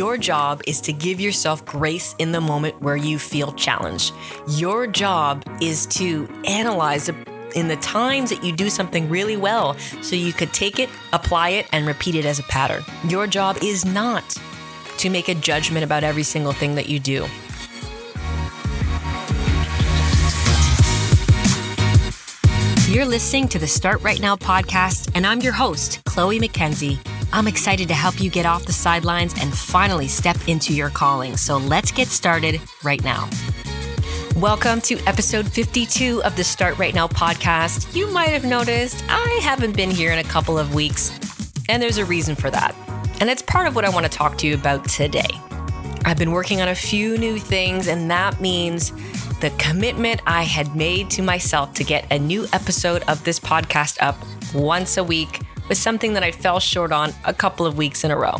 Your job is to give yourself grace in the moment where you feel challenged. Your job is to analyze in the times that you do something really well so you could take it, apply it, and repeat it as a pattern. Your job is not to make a judgment about every single thing that you do. You're listening to the Start Right Now podcast, and I'm your host, Chloe McKenzie. I'm excited to help you get off the sidelines and finally step into your calling. So let's get started right now. Welcome to episode 52 of the Start Right Now podcast. You might have noticed I haven't been here in a couple of weeks, and there's a reason for that. And it's part of what I want to talk to you about today. I've been working on a few new things, and that means the commitment I had made to myself to get a new episode of this podcast up once a week was something that I fell short on a couple of weeks in a row.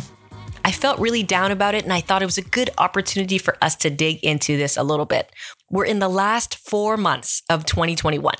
I felt really down about it, and I thought it was a good opportunity for us to dig into this a little bit. We're in the last four months of 2021.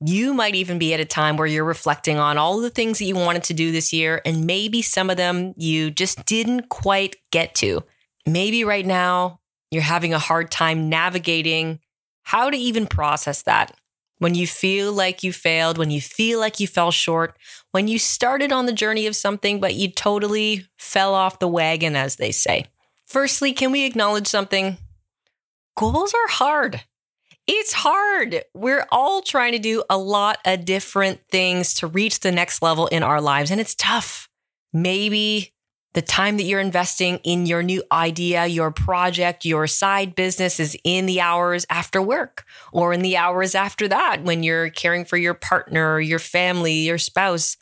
You might even be at a time where you're reflecting on all the things that you wanted to do this year, and maybe some of them you just didn't quite get to. Maybe right now you're having a hard time navigating how to even process that. When you feel like you failed, when you feel like you fell short, when you started on the journey of something, but you totally fell off the wagon, as they say. Firstly, can we acknowledge something? Goals are hard. It's hard. We're all trying to do a lot of different things to reach the next level in our lives, and it's tough. Maybe the time that you're investing in your new idea, your project, your side business is in the hours after work or in the hours after that when you're caring for your partner, your family, your spouse.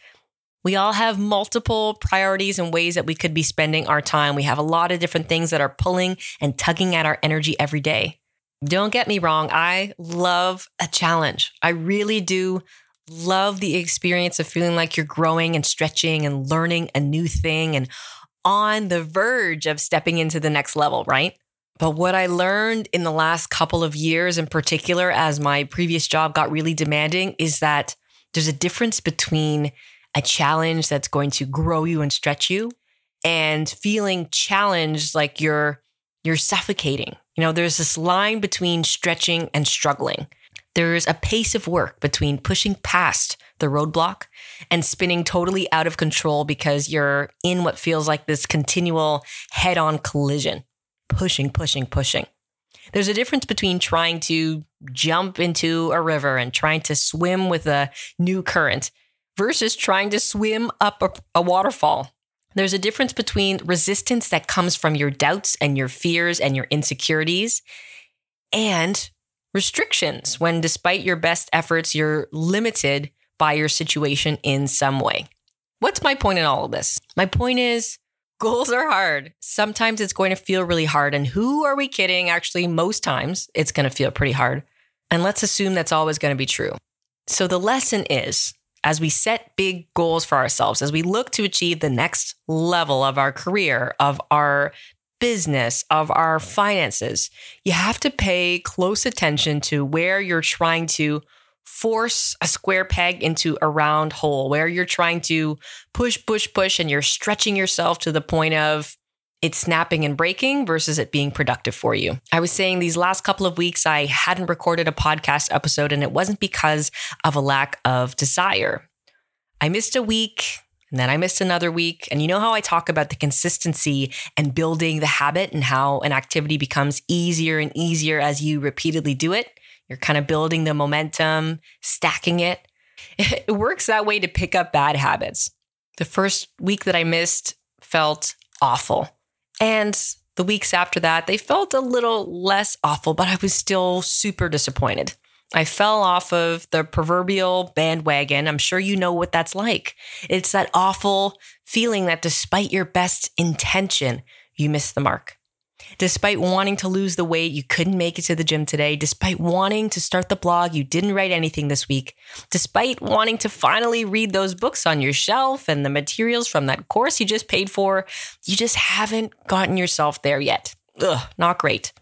We all have multiple priorities and ways that we could be spending our time. We have a lot of different things that are pulling and tugging at our energy every day. Don't get me wrong, I love a challenge. I really do love the experience of feeling like you're growing and stretching and learning a new thing and on the verge of stepping into the next level, right? But what I learned in the last couple of years, in particular, as my previous job got really demanding, is that there's a difference between a challenge that's going to grow you and stretch you and feeling challenged like you're you're suffocating. You know, there's this line between stretching and struggling. There's a pace of work between pushing past the roadblock and spinning totally out of control because you're in what feels like this continual head on collision, pushing, pushing, pushing. There's a difference between trying to jump into a river and trying to swim with a new current versus trying to swim up a, a waterfall. There's a difference between resistance that comes from your doubts and your fears and your insecurities and restrictions when, despite your best efforts, you're limited your situation in some way. What's my point in all of this? My point is goals are hard. Sometimes it's going to feel really hard. And who are we kidding? Actually, most times it's going to feel pretty hard. And let's assume that's always going to be true. So the lesson is as we set big goals for ourselves, as we look to achieve the next level of our career, of our business, of our finances, you have to pay close attention to where you're trying to force a square peg into a round hole where you're trying to push, push, push, and you're stretching yourself to the point of it snapping and breaking versus it being productive for you. I was saying these last couple of weeks, I hadn't recorded a podcast episode, and it wasn't because of a lack of desire. I missed a week. And then I missed another week. And you know how I talk about the consistency and building the habit and how an activity becomes easier and easier as you repeatedly do it? You're kind of building the momentum, stacking it. It works that way to pick up bad habits. The first week that I missed felt awful. And the weeks after that, they felt a little less awful, but I was still super disappointed. I fell off of the proverbial bandwagon. I'm sure you know what that's like. It's that awful feeling that despite your best intention, you miss the mark. Despite wanting to lose the weight, you couldn't make it to the gym today. Despite wanting to start the blog, you didn't write anything this week. Despite wanting to finally read those books on your shelf and the materials from that course you just paid for, you just haven't gotten yourself there yet. Ugh, not great.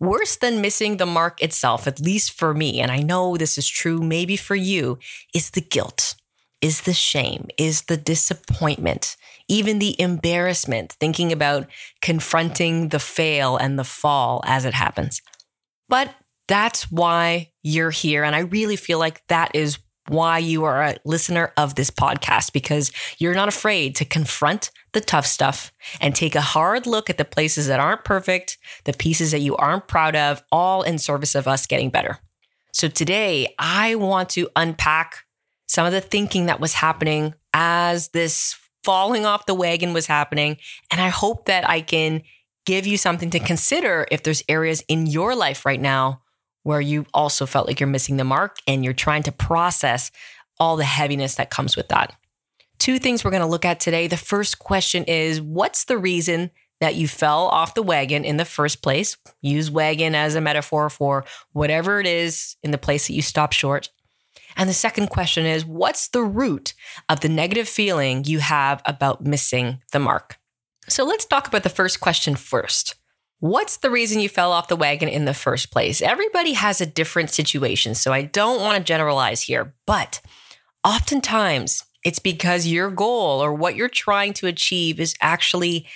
Worse than missing the mark itself, at least for me, and I know this is true maybe for you, is the guilt. is the shame, is the disappointment, even the embarrassment, thinking about confronting the fail and the fall as it happens. But that's why you're here. And I really feel like that is why you are a listener of this podcast because you're not afraid to confront the tough stuff and take a hard look at the places that aren't perfect, the pieces that you aren't proud of, all in service of us getting better. So today, I want to unpack some of the thinking that was happening as this falling off the wagon was happening. And I hope that I can give you something to consider if there's areas in your life right now where you also felt like you're missing the mark and you're trying to process all the heaviness that comes with that. Two things we're going to look at today. The first question is What's the reason that you fell off the wagon in the first place? Use wagon as a metaphor for whatever it is in the place that you stopped short. And the second question is What's the root of the negative feeling you have about missing the mark? So let's talk about the first question first. What's the reason you fell off the wagon in the first place? Everybody has a different situation, so I don't want to generalize here, but oftentimes it's because your goal or what you're trying to achieve is actually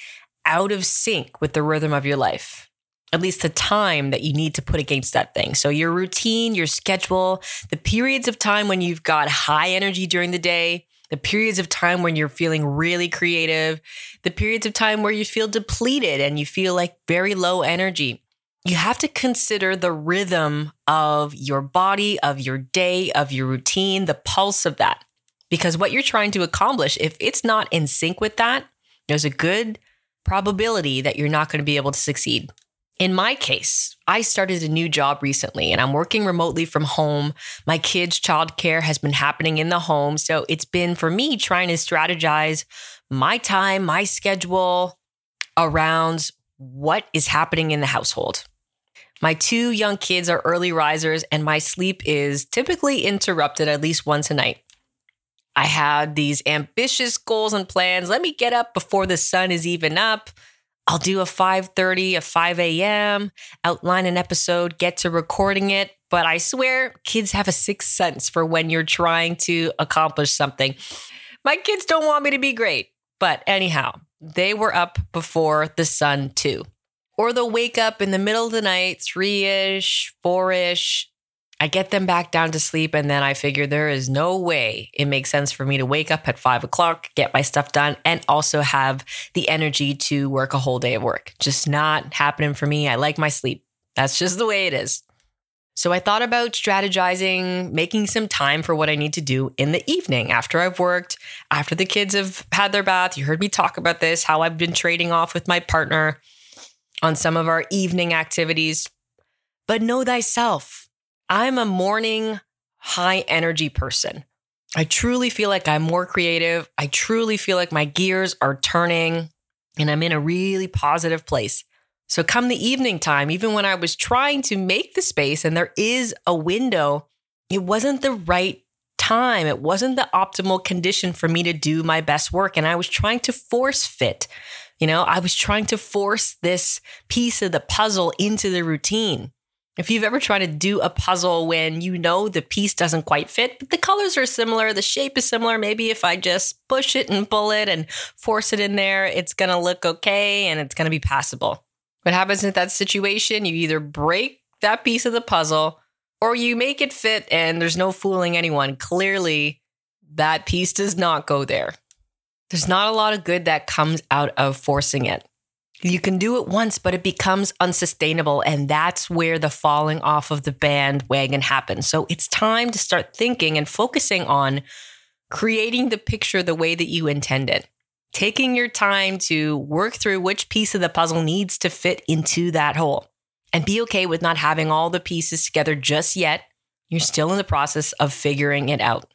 out of sync with the rhythm of your life. At least the time that you need to put against that thing. So, your routine, your schedule, the periods of time when you've got high energy during the day, the periods of time when you're feeling really creative, the periods of time where you feel depleted and you feel like very low energy. You have to consider the rhythm of your body, of your day, of your routine, the pulse of that. Because what you're trying to accomplish, if it's not in sync with that, there's a good probability that you're not going to be able to succeed. In my case, I started a new job recently and I'm working remotely from home. My kids' childcare has been happening in the home. So it's been for me trying to strategize my time, my schedule around what is happening in the household. My two young kids are early risers and my sleep is typically interrupted at least once a night. I had these ambitious goals and plans. Let me get up before the sun is even up. I'll do a 5:30, a 5 a.m., outline an episode, get to recording it. But I swear, kids have a sixth sense for when you're trying to accomplish something. My kids don't want me to be great, but anyhow, they were up before the sun too. Or they'll wake up in the middle of the night, three ish, four ish, I get them back down to sleep, and then I figure there is no way it makes sense for me to wake up at five o'clock, get my stuff done, and also have the energy to work a whole day of work. Just not happening for me. I like my sleep. That's just the way it is. So I thought about strategizing, making some time for what I need to do in the evening after I've worked, after the kids have had their bath. You heard me talk about this, how I've been trading off with my partner on some of our evening activities. But know thyself I'm a morning high energy person. I truly feel like I'm more creative. I truly feel like my gears are turning and I'm in a really positive place. So, come the evening time, even when I was trying to make the space and there is a window, it wasn't the right time. It wasn't the optimal condition for me to do my best work. And I was trying to force fit. You know, I was trying to force this piece of the puzzle into the routine. If you've ever tried to do a puzzle when you know the piece doesn't quite fit, but the colors are similar, the shape is similar, maybe if I just push it and pull it and force it in there, it's going to look okay and it's going to be passable. What happens in that situation? You either break that piece of the puzzle or you make it fit and there's no fooling anyone. Clearly, that piece does not go there. There's not a lot of good that comes out of forcing it. You can do it once, but it becomes unsustainable. And that's where the falling off of the bandwagon happens. So it's time to start thinking and focusing on creating the picture the way that you intended. Taking your time to work through which piece of the puzzle needs to fit into that hole. And be okay with not having all the pieces together just yet. You're still in the process of figuring it out.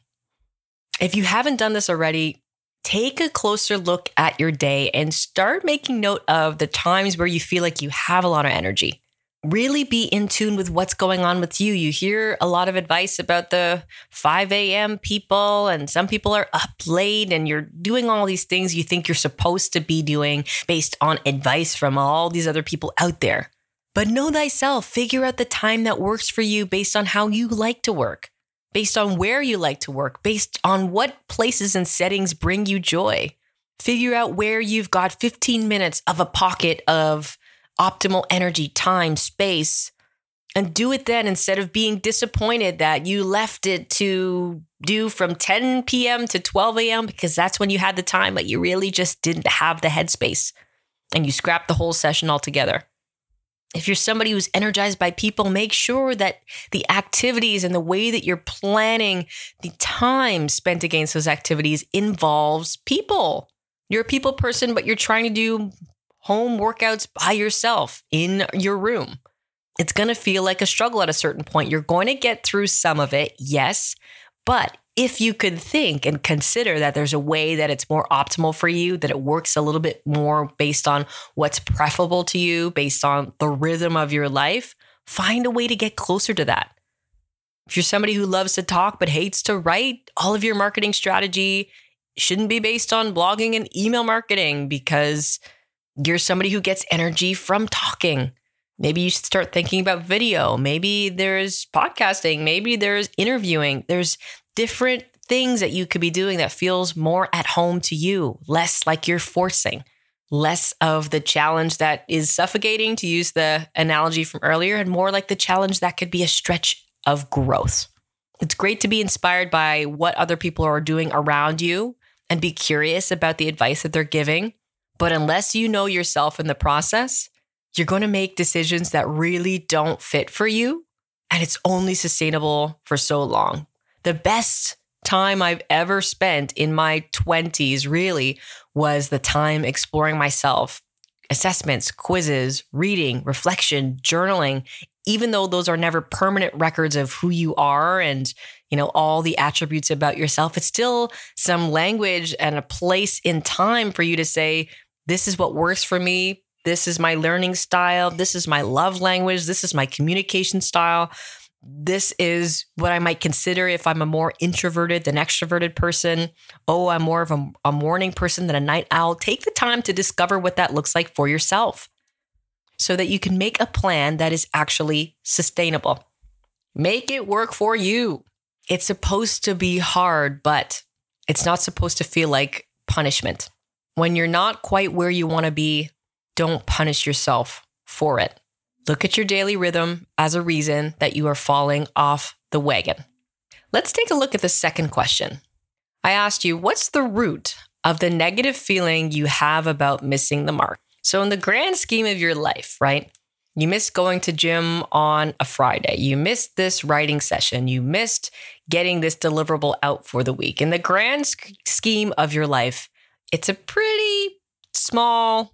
If you haven't done this already, take a closer look at your day and start making note of the times where you feel like you have a lot of energy. Really be in tune with what's going on with you. You hear a lot of advice about the 5 a.m. people, and some people are up late and you're doing all these things you think you're supposed to be doing based on advice from all these other people out there. But know thyself, figure out the time that works for you based on how you like to work. Based on where you like to work, based on what places and settings bring you joy. Figure out where you've got 15 minutes of a pocket of optimal energy, time, space, and do it then instead of being disappointed that you left it to do from 10 p.m. to 12 a.m. because that's when you had the time, but you really just didn't have the headspace and you scrapped the whole session altogether. If you're somebody who's energized by people, make sure that the activities and the way that you're planning the time spent against those activities involves people. You're a people person, but you're trying to do home workouts by yourself in your room. It's going to feel like a struggle at a certain point. You're going to get through some of it, yes, but if you could think and consider that there's a way that it's more optimal for you, that it works a little bit more based on what's preferable to you, based on the rhythm of your life, find a way to get closer to that. If you're somebody who loves to talk but hates to write, all of your marketing strategy shouldn't be based on blogging and email marketing because you're somebody who gets energy from talking. Maybe you should start thinking about video. Maybe there's podcasting. Maybe there's interviewing. There's different things that you could be doing that feels more at home to you, less like you're forcing, less of the challenge that is suffocating, to use the analogy from earlier, and more like the challenge that could be a stretch of growth. It's great to be inspired by what other people are doing around you and be curious about the advice that they're giving. But unless you know yourself in the process, you're going to make decisions that really don't fit for you. And it's only sustainable for so long the best time I've ever spent in my 20s really was the time exploring myself, assessments, quizzes, reading, reflection, journaling, even though those are never permanent records of who you are and you know all the attributes about yourself it's still some language and a place in time for you to say this is what works for me this is my learning style this is my love language this is my communication style this is what I might consider if I'm a more introverted than extroverted person. Oh, I'm more of a, a, morning person than a night owl. Take the time to discover what that looks like for yourself so that you can make a plan that is actually sustainable. Make it work for you. It's supposed to be hard, but it's not supposed to feel like punishment. When you're not quite where you want to be, don't punish yourself for it. Look at your daily rhythm as a reason that you are falling off the wagon. Let's take a look at the second question. I asked you, what's the root of the negative feeling you have about missing the mark? So, in the grand scheme of your life, right? You missed going to gym on a Friday. You missed this writing session. You missed getting this deliverable out for the week. In the grand scheme of your life, it's a pretty small,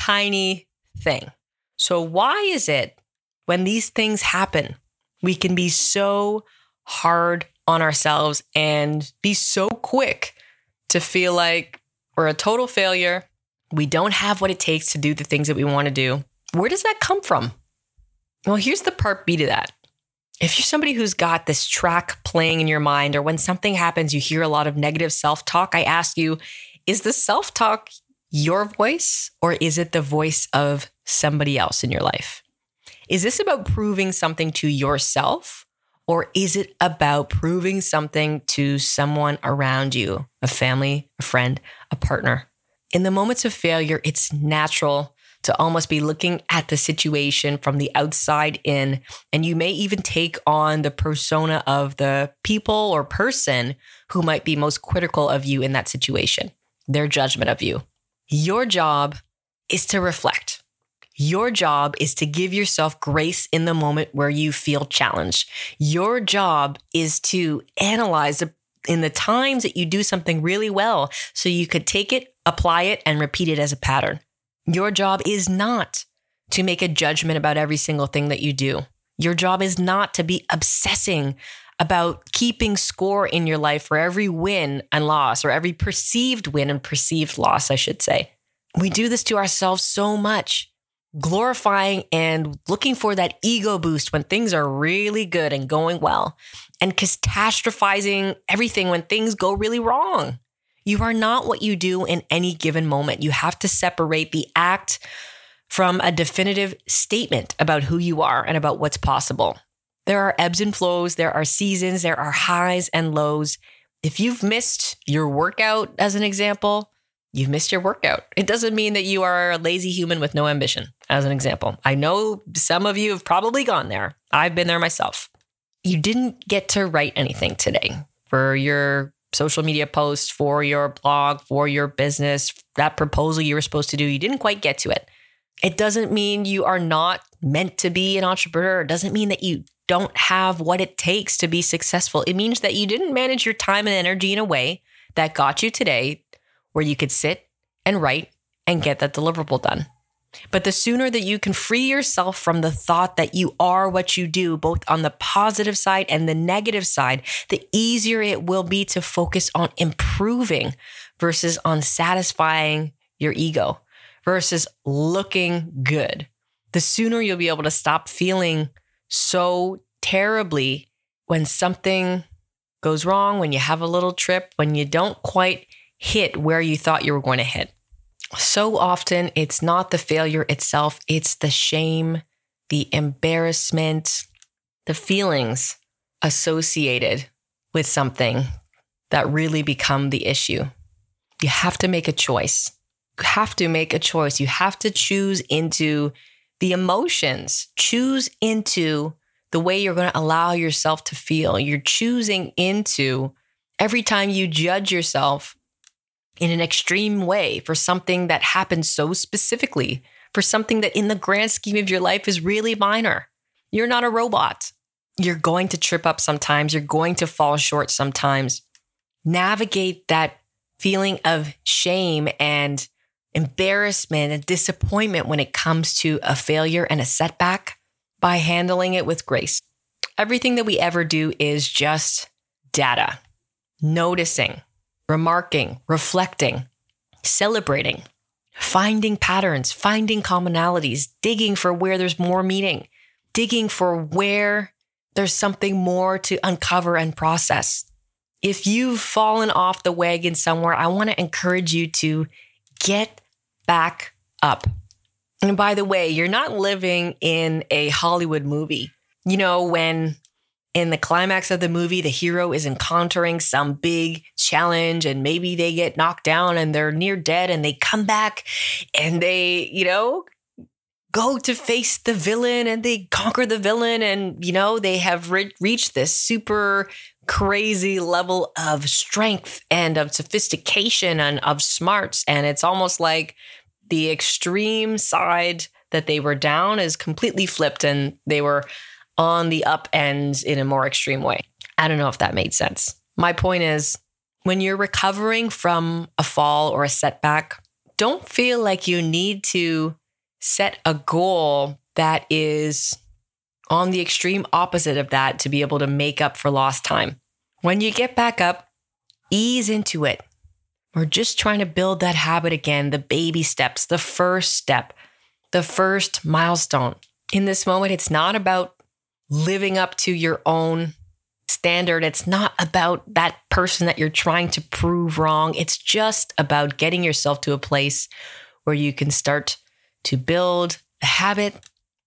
tiny thing. So, why is it when these things happen, we can be so hard on ourselves and be so quick to feel like we're a total failure? We don't have what it takes to do the things that we want to do. Where does that come from? Well, here's the part B to that. If you're somebody who's got this track playing in your mind, or when something happens, you hear a lot of negative self talk, I ask you, is the self talk your voice or is it the voice of somebody else in your life? Is this about proving something to yourself or is it about proving something to someone around you, a family, a friend, a partner? In the moments of failure, it's natural to almost be looking at the situation from the outside in. And you may even take on the persona of the people or person who might be most critical of you in that situation, their judgment of you. Your job is to reflect. Your job is to give yourself grace in the moment where you feel challenged. Your job is to analyze in the times that you do something really well so you could take it, apply it, and repeat it as a pattern. Your job is not to make a judgment about every single thing that you do. Your job is not to be obsessing about keeping score in your life for every win and loss, or every perceived win and perceived loss, I should say. We do this to ourselves so much, glorifying and looking for that ego boost when things are really good and going well, and catastrophizing everything when things go really wrong. You are not what you do in any given moment. You have to separate the act from a definitive statement about who you are and about what's possible. There are ebbs and flows, there are seasons, there are highs and lows. If you've missed your workout, as an example, you've missed your workout. It doesn't mean that you are a lazy human with no ambition, as an example. I know some of you have probably gone there. I've been there myself. You didn't get to write anything today for your social media post, for your blog, for your business, that proposal you were supposed to do. You didn't quite get to it. It doesn't mean you are not meant to be an entrepreneur. It doesn't mean that you don't have what it takes to be successful. It means that you didn't manage your time and energy in a way that got you today where you could sit and write and get that deliverable done. But the sooner that you can free yourself from the thought that you are what you do, both on the positive side and the negative side, the easier it will be to focus on improving versus on satisfying your ego versus looking good. The sooner you'll be able to stop feeling so terribly when something goes wrong, when you have a little trip, when you don't quite hit where you thought you were going to hit. So often, it's not the failure itself, it's the shame, the embarrassment, the feelings associated with something that really become the issue. You have to make a choice. You have to make a choice. You have to choose into the emotions, choose into the way you're going to allow yourself to feel. You're choosing into every time you judge yourself in an extreme way for something that happens so specifically, for something that in the grand scheme of your life is really minor. You're not a robot. You're going to trip up sometimes, you're going to fall short sometimes. Navigate that feeling of shame and embarrassment and disappointment when it comes to a failure and a setback by handling it with grace. Everything that we ever do is just data, noticing, remarking, reflecting, celebrating, finding patterns, finding commonalities, digging for where there's more meaning, digging for where there's something more to uncover and process. If you've fallen off the wagon somewhere, I want to encourage you to get back up. And by the way, you're not living in a Hollywood movie. You know, when in the climax of the movie, the hero is encountering some big challenge and maybe they get knocked down and they're near dead and they come back and they, you know, go to face the villain and they conquer the villain and, you know, they have re- reached this super crazy level of strength and of sophistication and of smarts. And it's almost like the extreme side that they were down is completely flipped and they were on the up end in a more extreme way. I don't know if that made sense. My point is when you're recovering from a fall or a setback, don't feel like you need to set a goal that is on the extreme opposite of that to be able to make up for lost time. When you get back up, ease into it. We're just trying to build that habit again, the baby steps, the first step, the first milestone. In this moment, it's not about living up to your own standard. It's not about that person that you're trying to prove wrong. It's just about getting yourself to a place where you can start to build the habit,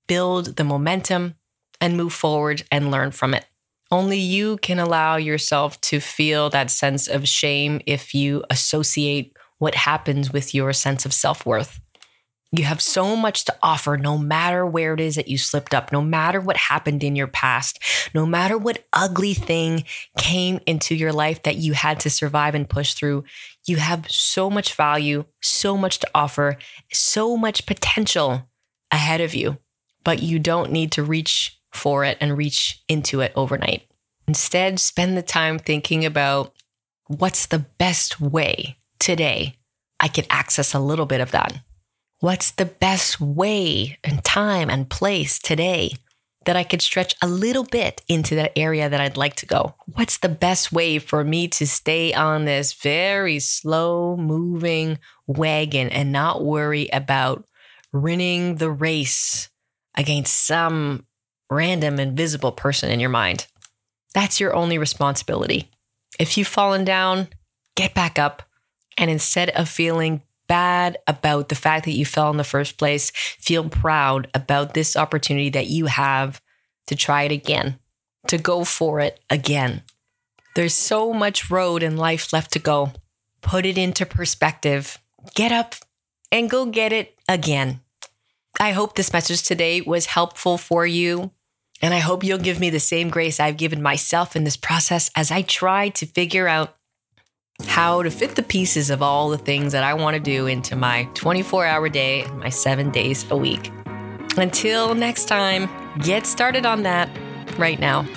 build the momentum, and move forward and learn from it. Only you can allow yourself to feel that sense of shame if you associate what happens with your sense of self worth. You have so much to offer, no matter where it is that you slipped up, no matter what happened in your past, no matter what ugly thing came into your life that you had to survive and push through. You have so much value, so much to offer, so much potential ahead of you, but you don't need to reach for it and reach into it overnight. Instead, spend the time thinking about what's the best way today I can access a little bit of that. What's the best way and time and place today that I could stretch a little bit into that area that I'd like to go? What's the best way for me to stay on this very slow moving wagon and not worry about winning the race against some random invisible person in your mind? That's your only responsibility. If you've fallen down, get back up. And instead of feeling bad about the fact that you fell in the first place. Feel proud about this opportunity that you have to try it again. to go for it again. There's so much road and life left to go. Put it into perspective. Get up and go get it again. I hope this message today was helpful for you. And I hope you'll give me the same grace I've given myself in this process as I try to figure out how to fit the pieces of all the things that I want to do into my 24 hour day and my seven days a week. Until next time, get started on that right now.